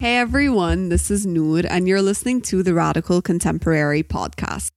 Hey everyone, this is Nour, and you're listening to the Radical Contemporary podcast.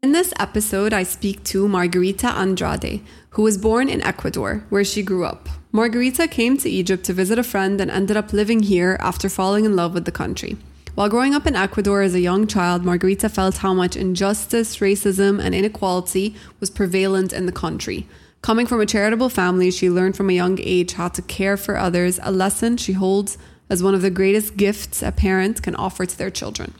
In this episode, I speak to Margarita Andrade, who was born in Ecuador, where she grew up. Margarita came to Egypt to visit a friend and ended up living here after falling in love with the country. While growing up in Ecuador as a young child, Margarita felt how much injustice, racism, and inequality was prevalent in the country. Coming from a charitable family, she learned from a young age how to care for others, a lesson she holds as one of the greatest gifts a parent can offer to their children.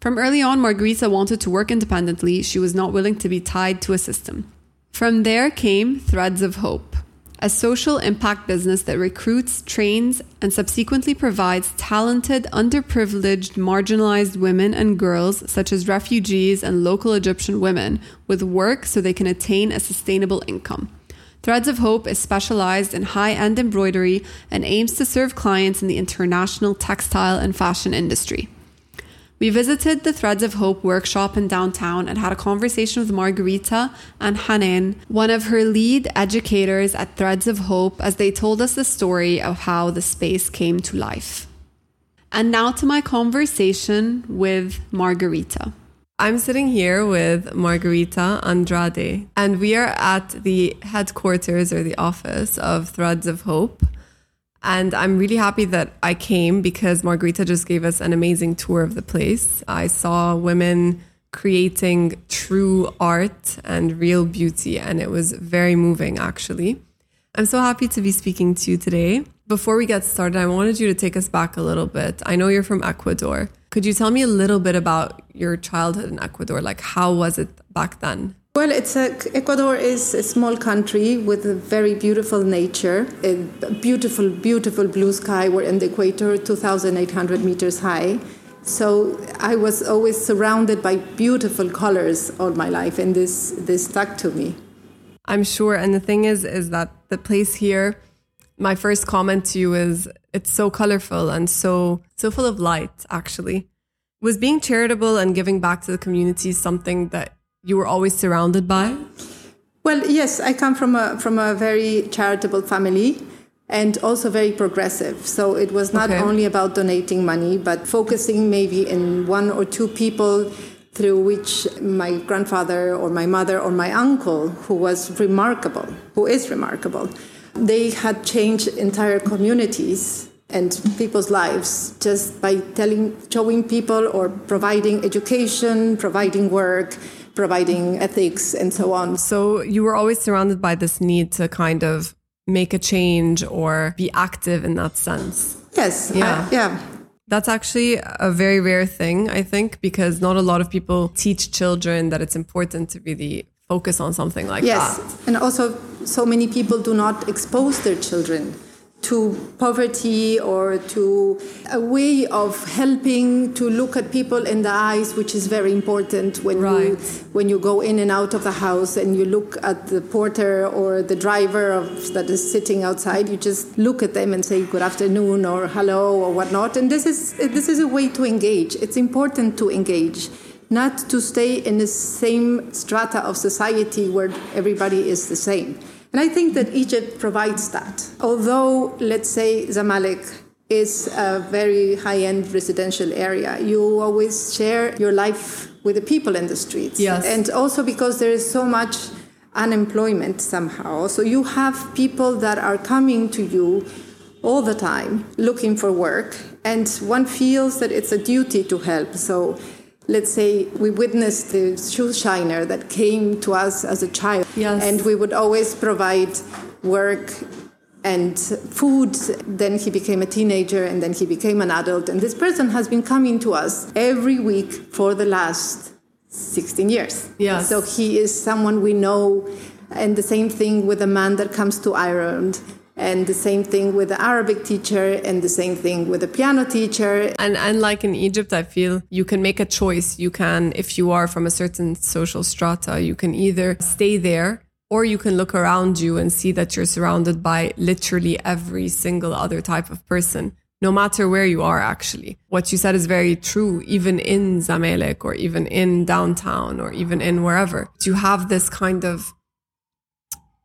From early on, Margarita wanted to work independently. She was not willing to be tied to a system. From there came Threads of Hope, a social impact business that recruits, trains, and subsequently provides talented, underprivileged, marginalized women and girls, such as refugees and local Egyptian women, with work so they can attain a sustainable income. Threads of Hope is specialized in high end embroidery and aims to serve clients in the international textile and fashion industry. We visited the Threads of Hope workshop in downtown and had a conversation with Margarita and Hanan, one of her lead educators at Threads of Hope, as they told us the story of how the space came to life. And now to my conversation with Margarita. I'm sitting here with Margarita Andrade, and we are at the headquarters or the office of Threads of Hope. And I'm really happy that I came because Margarita just gave us an amazing tour of the place. I saw women creating true art and real beauty, and it was very moving, actually. I'm so happy to be speaking to you today. Before we get started, I wanted you to take us back a little bit. I know you're from Ecuador. Could you tell me a little bit about your childhood in Ecuador? Like, how was it back then? Well, it's a, Ecuador is a small country with a very beautiful nature, a beautiful, beautiful blue sky. We're in the equator, 2,800 meters high. So I was always surrounded by beautiful colors all my life, and this this stuck to me. I'm sure. And the thing is, is that the place here. My first comment to you is it's so colorful and so so full of light. Actually, was being charitable and giving back to the community something that you were always surrounded by? Well, yes, I come from a from a very charitable family and also very progressive. So it was not okay. only about donating money, but focusing maybe in one or two people through which my grandfather or my mother or my uncle, who was remarkable, who is remarkable, they had changed entire communities and people's lives just by telling, showing people or providing education, providing work, providing ethics, and so on. So you were always surrounded by this need to kind of make a change or be active in that sense. Yes. Yeah. I, yeah. That's actually a very rare thing, I think, because not a lot of people teach children that it's important to really focus on something like yes. that. Yes. And also, so many people do not expose their children to poverty or to a way of helping to look at people in the eyes which is very important when right. you when you go in and out of the house and you look at the porter or the driver of, that is sitting outside you just look at them and say good afternoon or hello or whatnot. And this is this is a way to engage. It's important to engage not to stay in the same strata of society where everybody is the same and I think that Egypt provides that. Although, let's say, Zamalek is a very high end residential area, you always share your life with the people in the streets. Yes. And also because there is so much unemployment somehow. So you have people that are coming to you all the time looking for work, and one feels that it's a duty to help. So let's say we witnessed the shoe shiner that came to us as a child. Yes. and we would always provide work and food. Then he became a teenager and then he became an adult. And this person has been coming to us every week for the last 16 years. Yes. so he is someone we know. And the same thing with a man that comes to ireland and the same thing with the Arabic teacher and the same thing with the piano teacher. And and like in Egypt, I feel you can make a choice. You can, if you are from a certain social strata, you can either stay there or you can look around you and see that you're surrounded by literally every single other type of person. No matter where you are, actually. What you said is very true, even in Zamalek or even in downtown or even in wherever. You have this kind of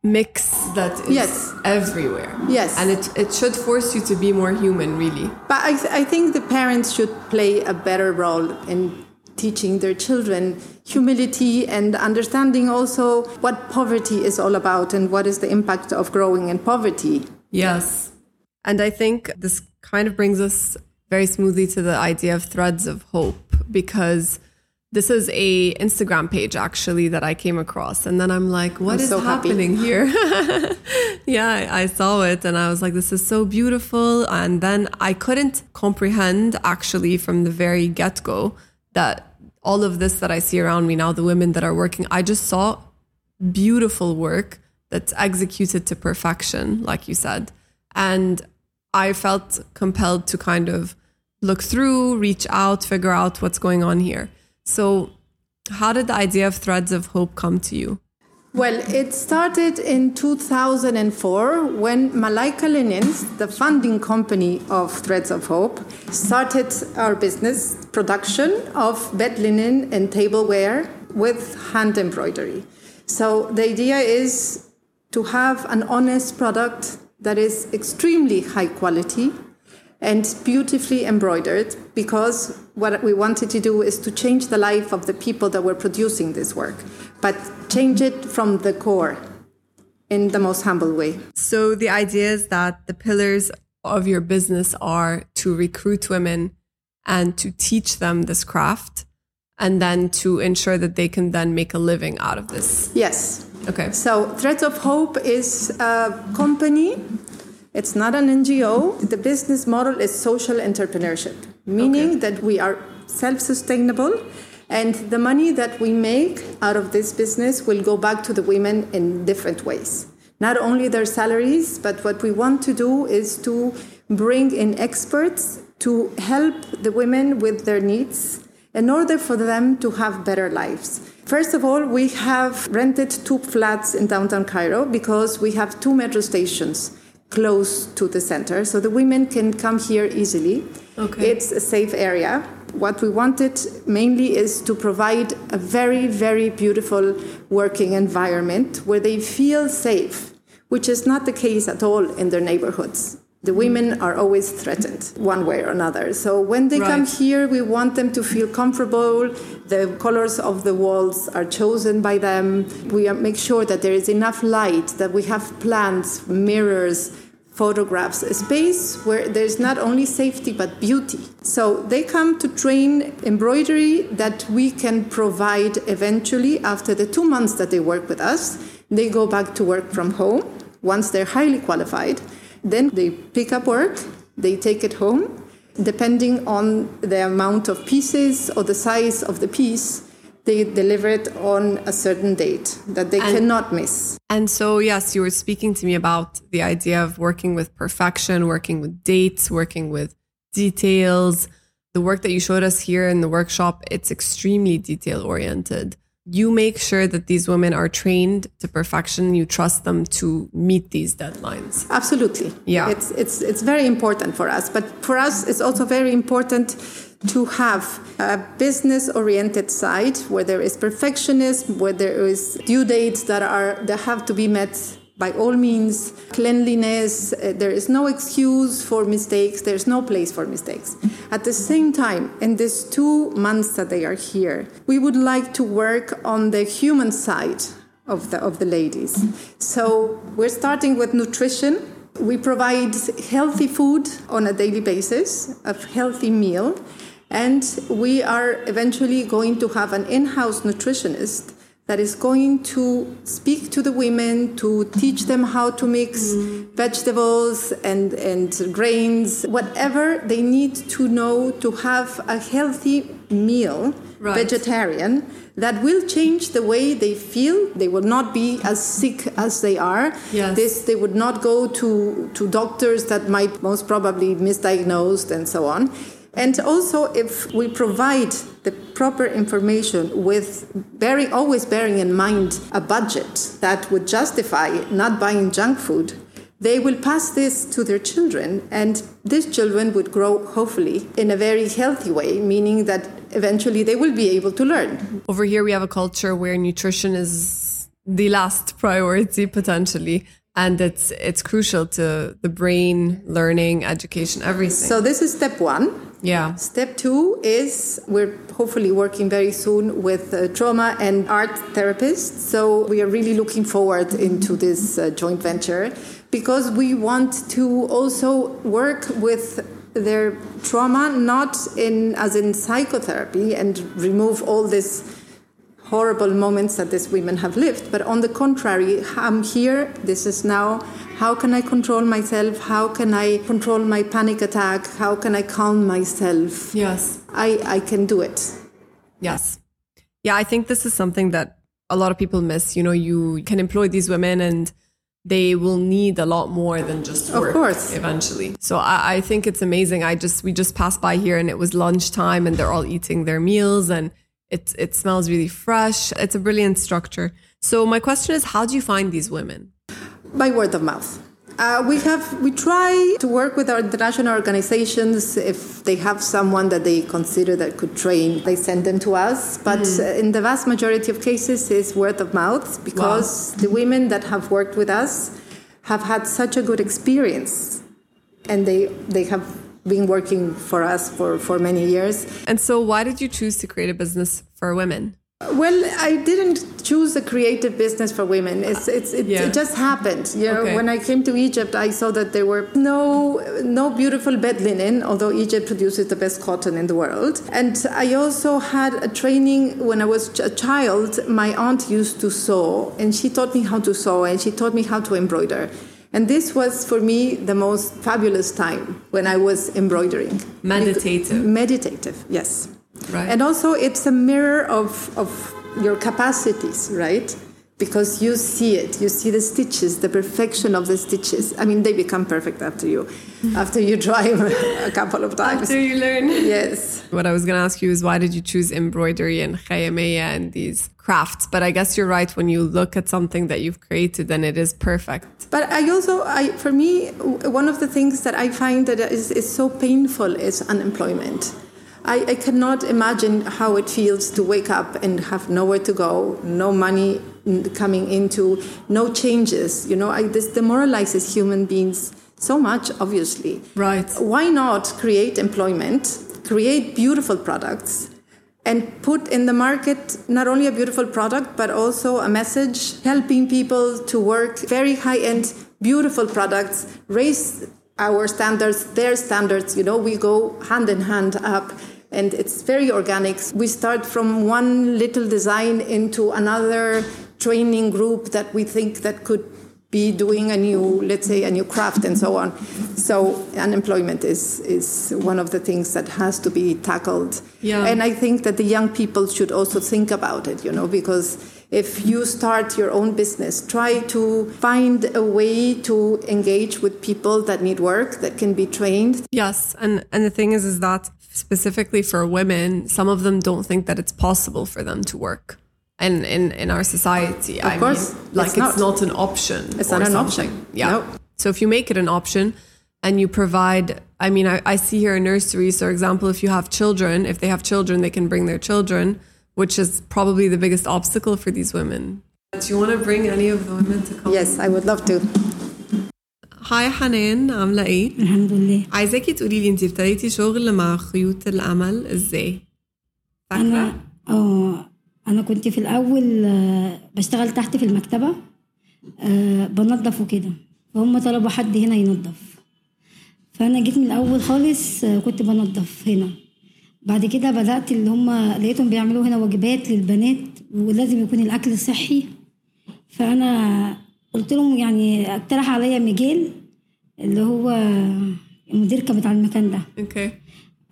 mix that is Yes. everywhere. Yes. And it, it should force you to be more human, really. But I, th- I think the parents should play a better role in teaching their children humility and understanding also what poverty is all about and what is the impact of growing in poverty. Yes. And I think this kind of brings us very smoothly to the idea of threads of hope because this is a Instagram page actually that I came across and then I'm like what I'm is so happy. happening here? yeah, I, I saw it and I was like this is so beautiful and then I couldn't comprehend actually from the very get-go that all of this that I see around me now the women that are working I just saw beautiful work that's executed to perfection, like you said. And I felt compelled to kind of look through, reach out, figure out what's going on here. So, how did the idea of Threads of Hope come to you? Well, it started in 2004 when Malaika Linens, the funding company of Threads of Hope, started our business production of bed linen and tableware with hand embroidery. So the idea is to have an honest product that is extremely high quality and beautifully embroidered because what we wanted to do is to change the life of the people that were producing this work, but change it from the core in the most humble way. So, the idea is that the pillars of your business are to recruit women and to teach them this craft and then to ensure that they can then make a living out of this. Yes. Okay. So, Threads of Hope is a company. It's not an NGO. The business model is social entrepreneurship, meaning that we are self sustainable and the money that we make out of this business will go back to the women in different ways. Not only their salaries, but what we want to do is to bring in experts to help the women with their needs in order for them to have better lives. First of all, we have rented two flats in downtown Cairo because we have two metro stations close to the center, so the women can come here easily. Okay. It's a safe area. What we wanted mainly is to provide a very, very beautiful working environment where they feel safe, which is not the case at all in their neighborhoods. The mm. women are always threatened one way or another. So when they come here, we want them to feel comfortable. The colors of the walls are chosen by them. We make sure that there is enough light, that we have plants, mirrors, photographs, a space where there's not only safety but beauty. So they come to train embroidery that we can provide eventually after the two months that they work with us. They go back to work from home once they're highly qualified. Then they pick up work, they take it home. Depending on the amount of pieces or the size of the piece, they deliver it on a certain date that they And- cannot miss. And so, yes, you were speaking to me about the idea of working with perfection, working with dates, working with details. The work that you showed us here in the workshop, it's extremely detail oriented. You make sure that these women are trained to perfection. You trust them to meet these deadlines. Absolutely. Yeah. It's, it's, it's very important for us. But for us, it's also very important to have a business oriented side where there is perfectionism, where there is due dates that are that have to be met by all means, cleanliness, uh, there is no excuse for mistakes, there's no place for mistakes. At the same time, in these two months that they are here, we would like to work on the human side of the, of the ladies. So we're starting with nutrition. We provide healthy food on a daily basis, a healthy meal, and we are eventually going to have an in house nutritionist that is going to speak to the women to teach them how to mix mm. vegetables and, and grains, whatever they need to know to have a healthy meal, Right. vegetarian, that will change the way they feel. They will not be as sick as they are. Yes. This, they would not go to, to doctors that might most probably misdiagnosed and so on. And also, if we provide the proper information with bearing, always bearing in mind a budget that would justify not buying junk food, they will pass this to their children, and these children would grow, hopefully, in a very healthy way, meaning that eventually they will be able to learn. Over here, we have a culture where nutrition is the last priority potentially and it's it's crucial to the brain learning education everything so this is step one yeah step two is we're hopefully working very soon with uh, trauma and art therapists so we are really looking forward into this uh, joint venture because we want to also work with their trauma not in as in psychotherapy and remove all this horrible moments that these women have lived. But on the contrary, I'm here, this is now. How can I control myself? How can I control my panic attack? How can I calm myself? Yes. I, I can do it. Yes. Yeah, I think this is something that a lot of people miss. You know, you can employ these women and they will need a lot more than just work of course eventually so I, I, think it's amazing i just we just passed by here and it was lunchtime and they're all eating their meals and it, it smells really fresh. It's a brilliant structure. So my question is, how do you find these women? By word of mouth. Uh, we have we try to work with our international organizations if they have someone that they consider that could train they send them to us but mm. in the vast majority of cases is word of mouth because wow. the women that have worked with us have had such a good experience and they they have been working for us for, for many years. And so, why did you choose to create a business for women? Well, I didn't choose a creative business for women. It's, it's, it, yeah. it just happened. You know, okay. when I came to Egypt, I saw that there were no no beautiful bed linen, although Egypt produces the best cotton in the world. And I also had a training when I was a child. My aunt used to sew, and she taught me how to sew, and she taught me how to embroider. And this was for me the most fabulous time when I was embroidering. Meditative. Meditative, yes. Right. And also, it's a mirror of, of your capacities, right? because you see it. You see the stitches the perfection of the stitches. I mean they become perfect after you after you try a couple of times. After you learn. Yes. What i was going to ask you is why did you choose embroidery and khayamiya and these crafts? But i guess you're right. When you look at something that you've created then it is perfect. But i also i for me one of the things that i find that is, is so painful is unemployment I, I, cannot imagine how it feels to wake up and have nowhere to go, no money coming into, no changes. You know, I, this demoralizes human beings so much, obviously. Right. Why not create employment, create beautiful products, and put in the market not only a beautiful product, but also a message helping people to work very high end, beautiful products, raise our standards, their standards. You know, we go hand in hand up and it's very organic. We start from one little design into another training group that we think that could be doing a new, let's say, a new craft and so on. So unemployment is is one of the things that has to be tackled. Yeah. And I think that the young people should also think about it, you know, because if you start your own business, try to find a way to engage with people that need work that can be trained. Yes, and and the thing is, is that specifically for women, some of them don't think that it's possible for them to work. In, in, in our society, of I course, mean, like it's, it's not. not. an option. It's not an something. option. Yeah. So if you make it an option, and you provide i mean I, I, see here in nurseries for example if you have children if they have children they can bring their children which is probably the biggest obstacle for these women do you want to bring any of the women to come yes i would love to هاي حنان عاملة ايه؟ الحمد لله عايزاكي تقولي لي انت ابتديتي شغل مع خيوط الأمل ازاي؟ أنا اه أنا كنت في الأول آه، بشتغل تحت في المكتبة أه بنظف وكده فهم طلبوا حد هنا ينظف فأنا جيت من الأول خالص آه، كنت بنظف هنا بعد كده بدأت اللي هم لقيتهم بيعملوا هنا وجبات للبنات ولازم يكون الأكل صحي. فأنا قلت لهم يعني اقترح عليا ميجيل اللي هو المدير كان بتاع المكان ده. أوكي.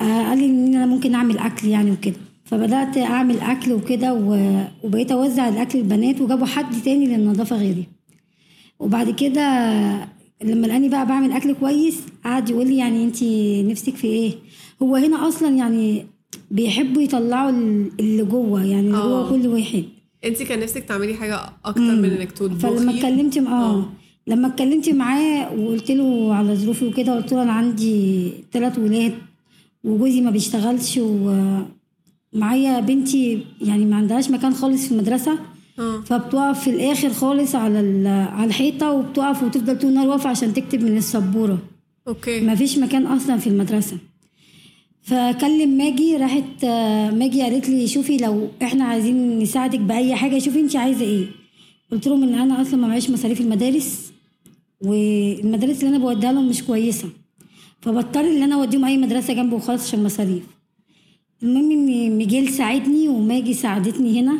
آه قال لي إن أنا ممكن أعمل أكل يعني وكده. فبدأت أعمل أكل وكده وبقيت أوزع الأكل للبنات وجابوا حد تاني للنظافة غيري. وبعد كده لما لقاني بقى بعمل أكل كويس قعد يقول لي يعني انت نفسك في إيه هو هنا أصلا يعني بيحبوا يطلعوا اللي جوه يعني اللي جوه آه. كل واحد انت كان نفسك تعملي حاجة أكتر من إنك تطبخي فلما اتكلمت آه, آه. لما اتكلمت معاه وقلت له على ظروفي وكده قلت له أنا عندي ثلاث ولاد وجوزي ما بيشتغلش ومعايا بنتي يعني ما عندهاش مكان خالص في المدرسة. فبتقف في الآخر خالص على على الحيطة وبتقف وتفضل طول النهار واقفة عشان تكتب من السبورة. أوكي. ما فيش مكان أصلا في المدرسة. فكلم ماجي راحت آه، ماجي قالت لي شوفي لو إحنا عايزين نساعدك بأي حاجة شوفي انت عايزة إيه. قلت لهم إن أنا أصلا ما معيش مصاريف المدارس والمدارس اللي أنا بوديها لهم مش كويسة. فبضطر إن أنا أوديهم أي مدرسة جنبه وخلاص عشان مصاريف. المهم إن ميجيل ساعدني وماجي ساعدتني هنا.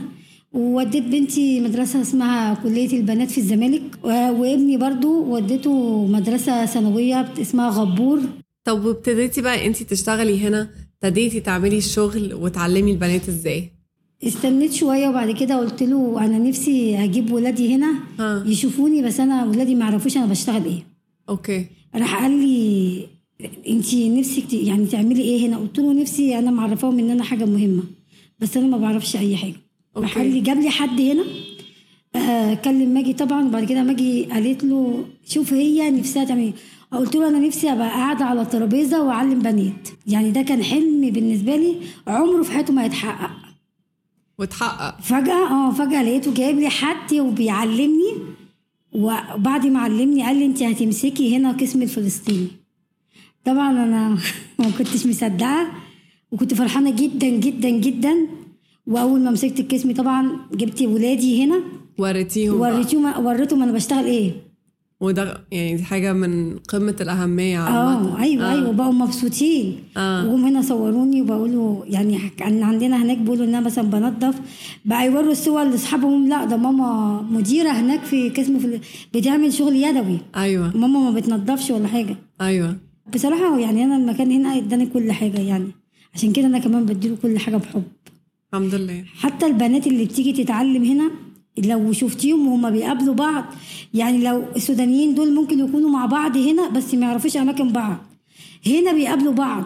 ووديت بنتي مدرسة اسمها كلية البنات في الزمالك وابني برضو وديته مدرسة ثانوية اسمها غبور. طب وابتديتي بقى انت تشتغلي هنا ابتديتي تعملي الشغل وتعلمي البنات إزاي؟ استنيت شوية وبعد كده قلت له أنا نفسي أجيب ولادي هنا ها. يشوفوني بس أنا ولادي ما يعرفوش أنا بشتغل إيه. أوكي. راح قال لي انت نفسك يعني تعملي إيه هنا؟ قلت له نفسي أنا معرفاهم إن أنا حاجة مهمة بس أنا ما بعرفش أي حاجة. راح. قال لي جاب لي حد هنا. آه كلم ماجي طبعا وبعد كده ماجي قالت له شوف هي نفسها تعمل إيه. قلت له أنا نفسي أبقى قاعدة على ترابيزه وأعلم بنات. يعني ده كان حلم بالنسبة لي عمره في حياته ما يتحقق. وتحقق. فجأة آه فجأة لقيته جايب لي حد وبيعلمني وبعد ما علمني قال لي أنت هتمسكي هنا قسم الفلسطيني. طبعا أنا ما كنتش مصدقة وكنت فرحانة جدا جدا جدا. وأول ما مسكت القسم طبعا جبت ولادي هنا. وريتيهم بقى. وريتهم وريتهم أنا بشتغل إيه. وده يعني دي حاجة من قمة الأهمية آه أيوه آه. أيوه بقوا مبسوطين. آه. وهم هنا صوروني وبقولوا يعني كان عندنا هناك بيقولوا ان أنا مثلا بنظف. بقى يوروا الصور لأصحابهم. لا ده ماما مديرة هناك في قسم في بتعمل شغل يدوي. أيوة. ماما ما بتنضفش ولا حاجة. أيوة. بصراحة يعني أنا المكان هنا اداني كل حاجة يعني. عشان كده أنا كمان بديله كل حاجة بحب. الحمد لله. حتى البنات اللي بتيجي تتعلم هنا لو شفتيهم وهما بيقابلوا بعض يعني لو السودانيين دول ممكن يكونوا مع بعض هنا بس ما يعرفوش أماكن بعض. هنا بيقابلوا بعض.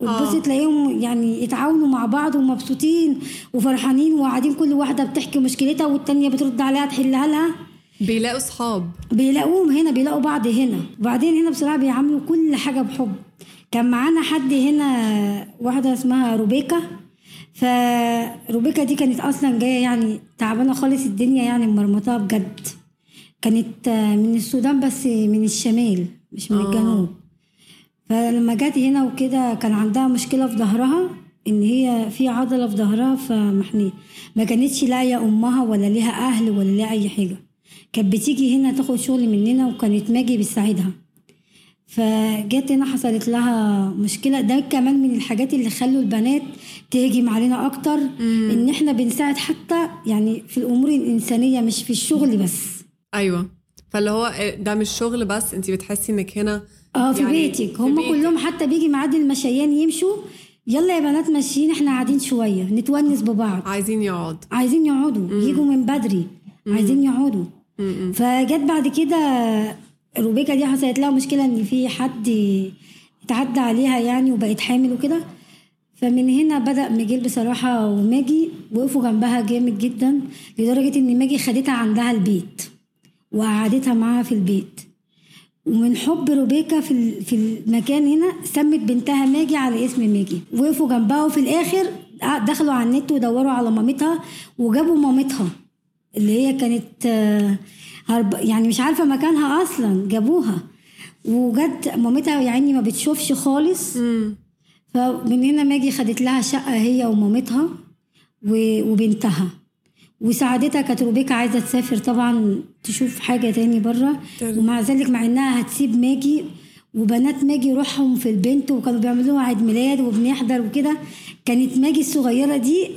وتبصي آه. تلاقيهم يعني يتعاونوا مع بعض ومبسوطين وفرحانين وقاعدين كل واحدة بتحكي مشكلتها والتانية بترد عليها تحلها لها. بيلاقوا صحاب. بيلاقوهم هنا بيلاقوا بعض هنا. وبعدين هنا بصراحة بيعاملوا كل حاجة بحب. كان معانا حد هنا واحدة اسمها روبيكا. فروبيكا دي كانت أصلا جاية يعني تعبانة خالص الدنيا يعني مرمطاها بجد. كانت آه، من السودان بس من الشمال مش من آه. الجنوب. فلما جت هنا وكده كان عندها مشكلة في ظهرها إن هي في عضلة في ظهرها فمحنيه ما كانتش لاقية أمها ولا ليها أهل ولا ليها أي حاجة. كانت بتيجي هنا تاخد شغل مننا وكانت ماجي بتساعدها. فجت هنا حصلت لها مشكلة. ده كمان من الحاجات اللي خلوا البنات تهجم علينا أكتر إن إحنا بنساعد حتى يعني في الأمور الإنسانية مش في الشغل بس. أيوة. فاللي هو ده مش شغل بس انت بتحسي إنك هنا آه في يعني بيتك. هم بيتك. كلهم حتى بيجي ميعاد المشيان يمشوا يلا يا بنات ماشيين إحنا قاعدين شوية نتونس ببعض. عايزين يقعد عايزين يقعدوا يجوا من بدري عايزين يقعدوا. فجت بعد كده روبيكا دي حصلت لها مشكلة إن في حد اتعدى عليها يعني وبقت حامل وكده. فمن هنا بدأ ميجيل بصراحة وماجي وقفوا جنبها جامد جدا لدرجة إن ماجي خدتها عندها البيت وقعدتها معاها في البيت. ومن حب روبيكا في في المكان هنا سمت بنتها ماجي على اسم ماجي. وقفوا جنبها وفي الآخر دخلوا على النت ودوروا على مامتها وجابوا مامتها اللي هي كانت آه، هرب يعني مش عارفة مكانها أصلا جابوها. وجت مامتها يعني ما بتشوفش خالص. فمن هنا ماجي خدت لها شقة هي ومامتها وبنتها. وساعدتها كانت روبيكا عايزة تسافر طبعا تشوف حاجة تاني بره. ومع ذلك مع إنها هتسيب ماجي وبنات ماجي روحهم في البنت وكانوا بيعملوا عيد ميلاد وبنحضر وكده. كانت ماجي الصغيرة دي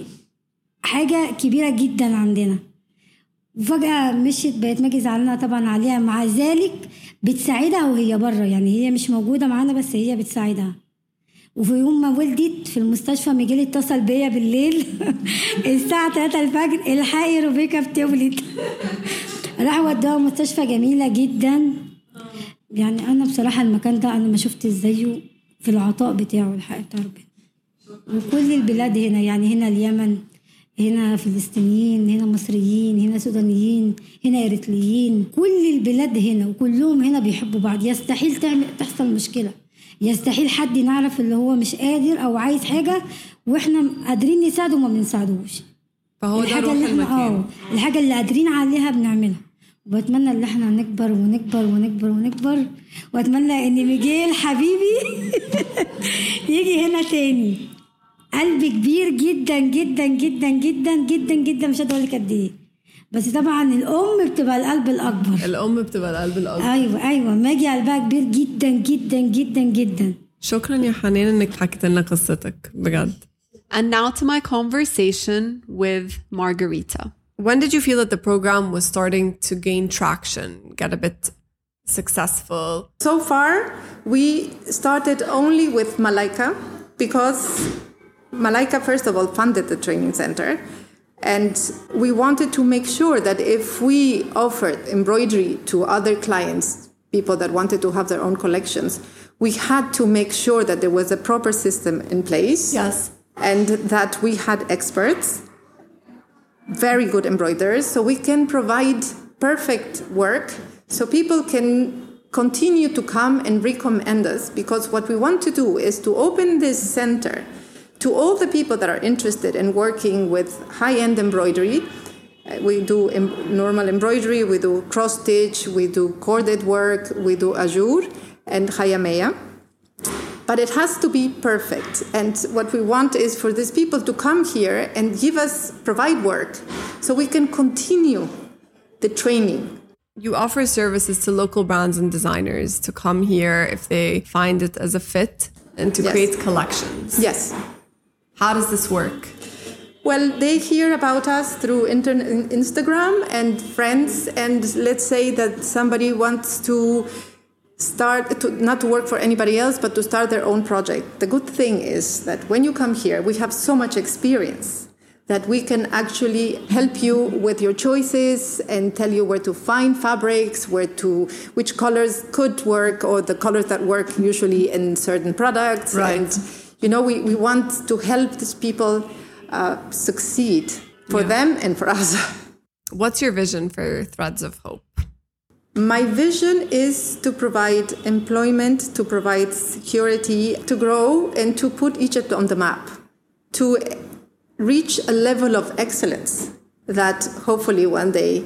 حاجة كبيرة جدا عندنا. وفجأة مشيت بقت ماجي زعلانة طبعا عليها. مع ذلك بتساعدها وهي بره. يعني هي مش موجودة معانا بس هي بتساعدها. وفي يوم ما ولدت في المستشفى ميجيل اتصل بيا بالليل. الساعة 3 الفجر الحقي روبيكا بتولد. راح ودوها مستشفى جميلة جدا. يعني أنا بصراحة المكان ده أنا ما شفت زيه في العطاء بتاعه الحق بتاع ربنا. وكل البلاد هنا يعني هنا اليمن هنا فلسطينيين هنا مصريين هنا سودانيين هنا إريتريين. كل البلاد هنا وكلهم هنا بيحبوا بعض. يستحيل تعمل تحصل مشكلة. يستحيل حد نعرف اللي هو مش قادر أو عايز حاجة وإحنا قادرين نساعده وما بنساعدوش. فهو ده الحاجة روح اللي إحنا المكان. آه الحاجة اللي قادرين عليها بنعملها. وبتمنى إن إحنا نكبر ونكبر ونكبر ونكبر. وأتمنى إن ميجيل حبيبي يجي هنا تاني. قلب كبير جدا جدا جدا جدا جدا جدا. مش هقدر لك قد إيه. بس طبعا الأم بتبقى القلب الأكبر. الأم بتبقى القلب الأكبر. أيوه أيوه. ماجي قلبها كبير جدا جدا جدا جدا. شكرا يا حنان إنك حكيت لنا قصتك بجد. And now to my conversation with Margarita. When did you feel that the program was starting to gain traction, get a bit successful? So far, we started only with Malaika because Malaika, first of all, funded the training center. And we wanted to make sure that if we offered embroidery to other clients, people that wanted to have their own collections, we had to make sure that there was a proper system in place. Yes. And that we had experts, very good embroiderers, so we can provide perfect work so people can continue to come and recommend us because what we want to do is to open this center to all the people that are interested in working with high-end embroidery Uh, we do em- normal embroidery we do cross stitch we do corded work we do azure and khayamiya but it has to be perfect and what we want is for these people to come here and give us provide work so we can continue the training You offer services to local brands and designers to come here if they find it as a fit and to Yes. create collections. yes How does this work? Well, they hear about us through Instagram and friends, and let's say that somebody wants to start to not to work for anybody else, but to start their own project. The good thing is that when you come here, we have so much experience that we can actually help you with your choices and tell you where to find fabrics, where to which colors could work, or the colors that work usually in certain products. Right. And you know, we, we want to help these people uh, succeed for Yeah. them and for us. What's your vision for Threads of Hope? My vision is to provide employment, to provide security, to grow and to put Egypt on the map, to reach a level of excellence that hopefully one day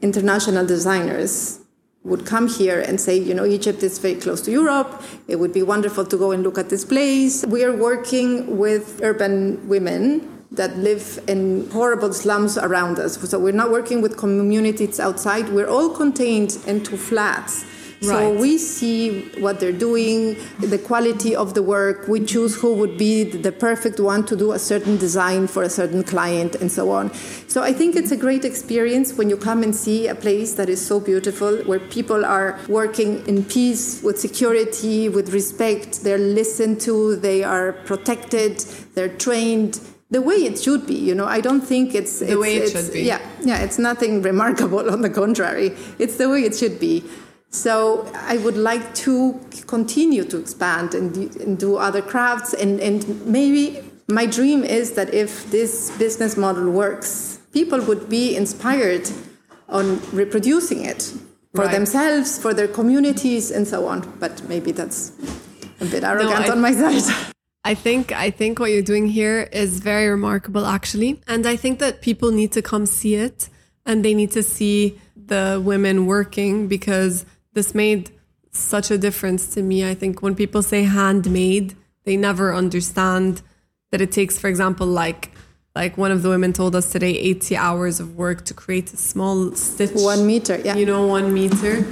international designers would come here and say, you know, Egypt is very close to Europe. It would be wonderful to go and look at this place. We are working with urban women that live in horrible slums around us. So we're not working with communities outside. We're all contained into flats. So we see what they're doing, the quality of the work. We choose who would be the perfect one to do a certain design for a certain client and so on. So I think it's a great experience when you come and see a place that is so beautiful, where people are working in peace, with security, with respect. They're listened to, they are protected, they're trained. The way it should be, you know. I don't think it's The way it it's- should be. Yeah, yeah. It's nothing remarkable. On the contrary, it's the way it should be. So I would like to continue to expand and do, and do other crafts, and, and maybe my dream is that if this business model works, people would be inspired on reproducing it for Right. themselves, for their communities, and so on. But maybe that's a bit arrogant I- on my side. I think I think what you're doing here is very remarkable actually. And I think that people need to come see it and they need to see the women working because this made such a difference to me. I think when people say handmade, they never understand that it takes for example like like one of the women told us today 80 hours of work to create a small stitch One meter, yeah. you know one meter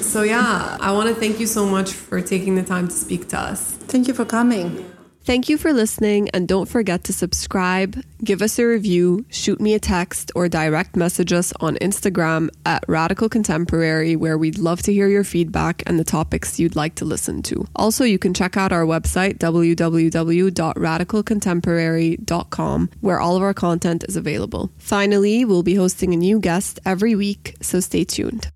so yeah i want to thank you so much for taking the time to speak to us Thank you for coming. Thank you for listening, and don't forget to subscribe, give us a review, shoot me a text, or direct message us on Instagram at Radical Contemporary, where we'd love to hear your feedback and the topics you'd like to listen to. Also, you can check out our website, www.radicalcontemporary.com, where all of our content is available. Finally, we'll be hosting a new guest every week, so stay tuned.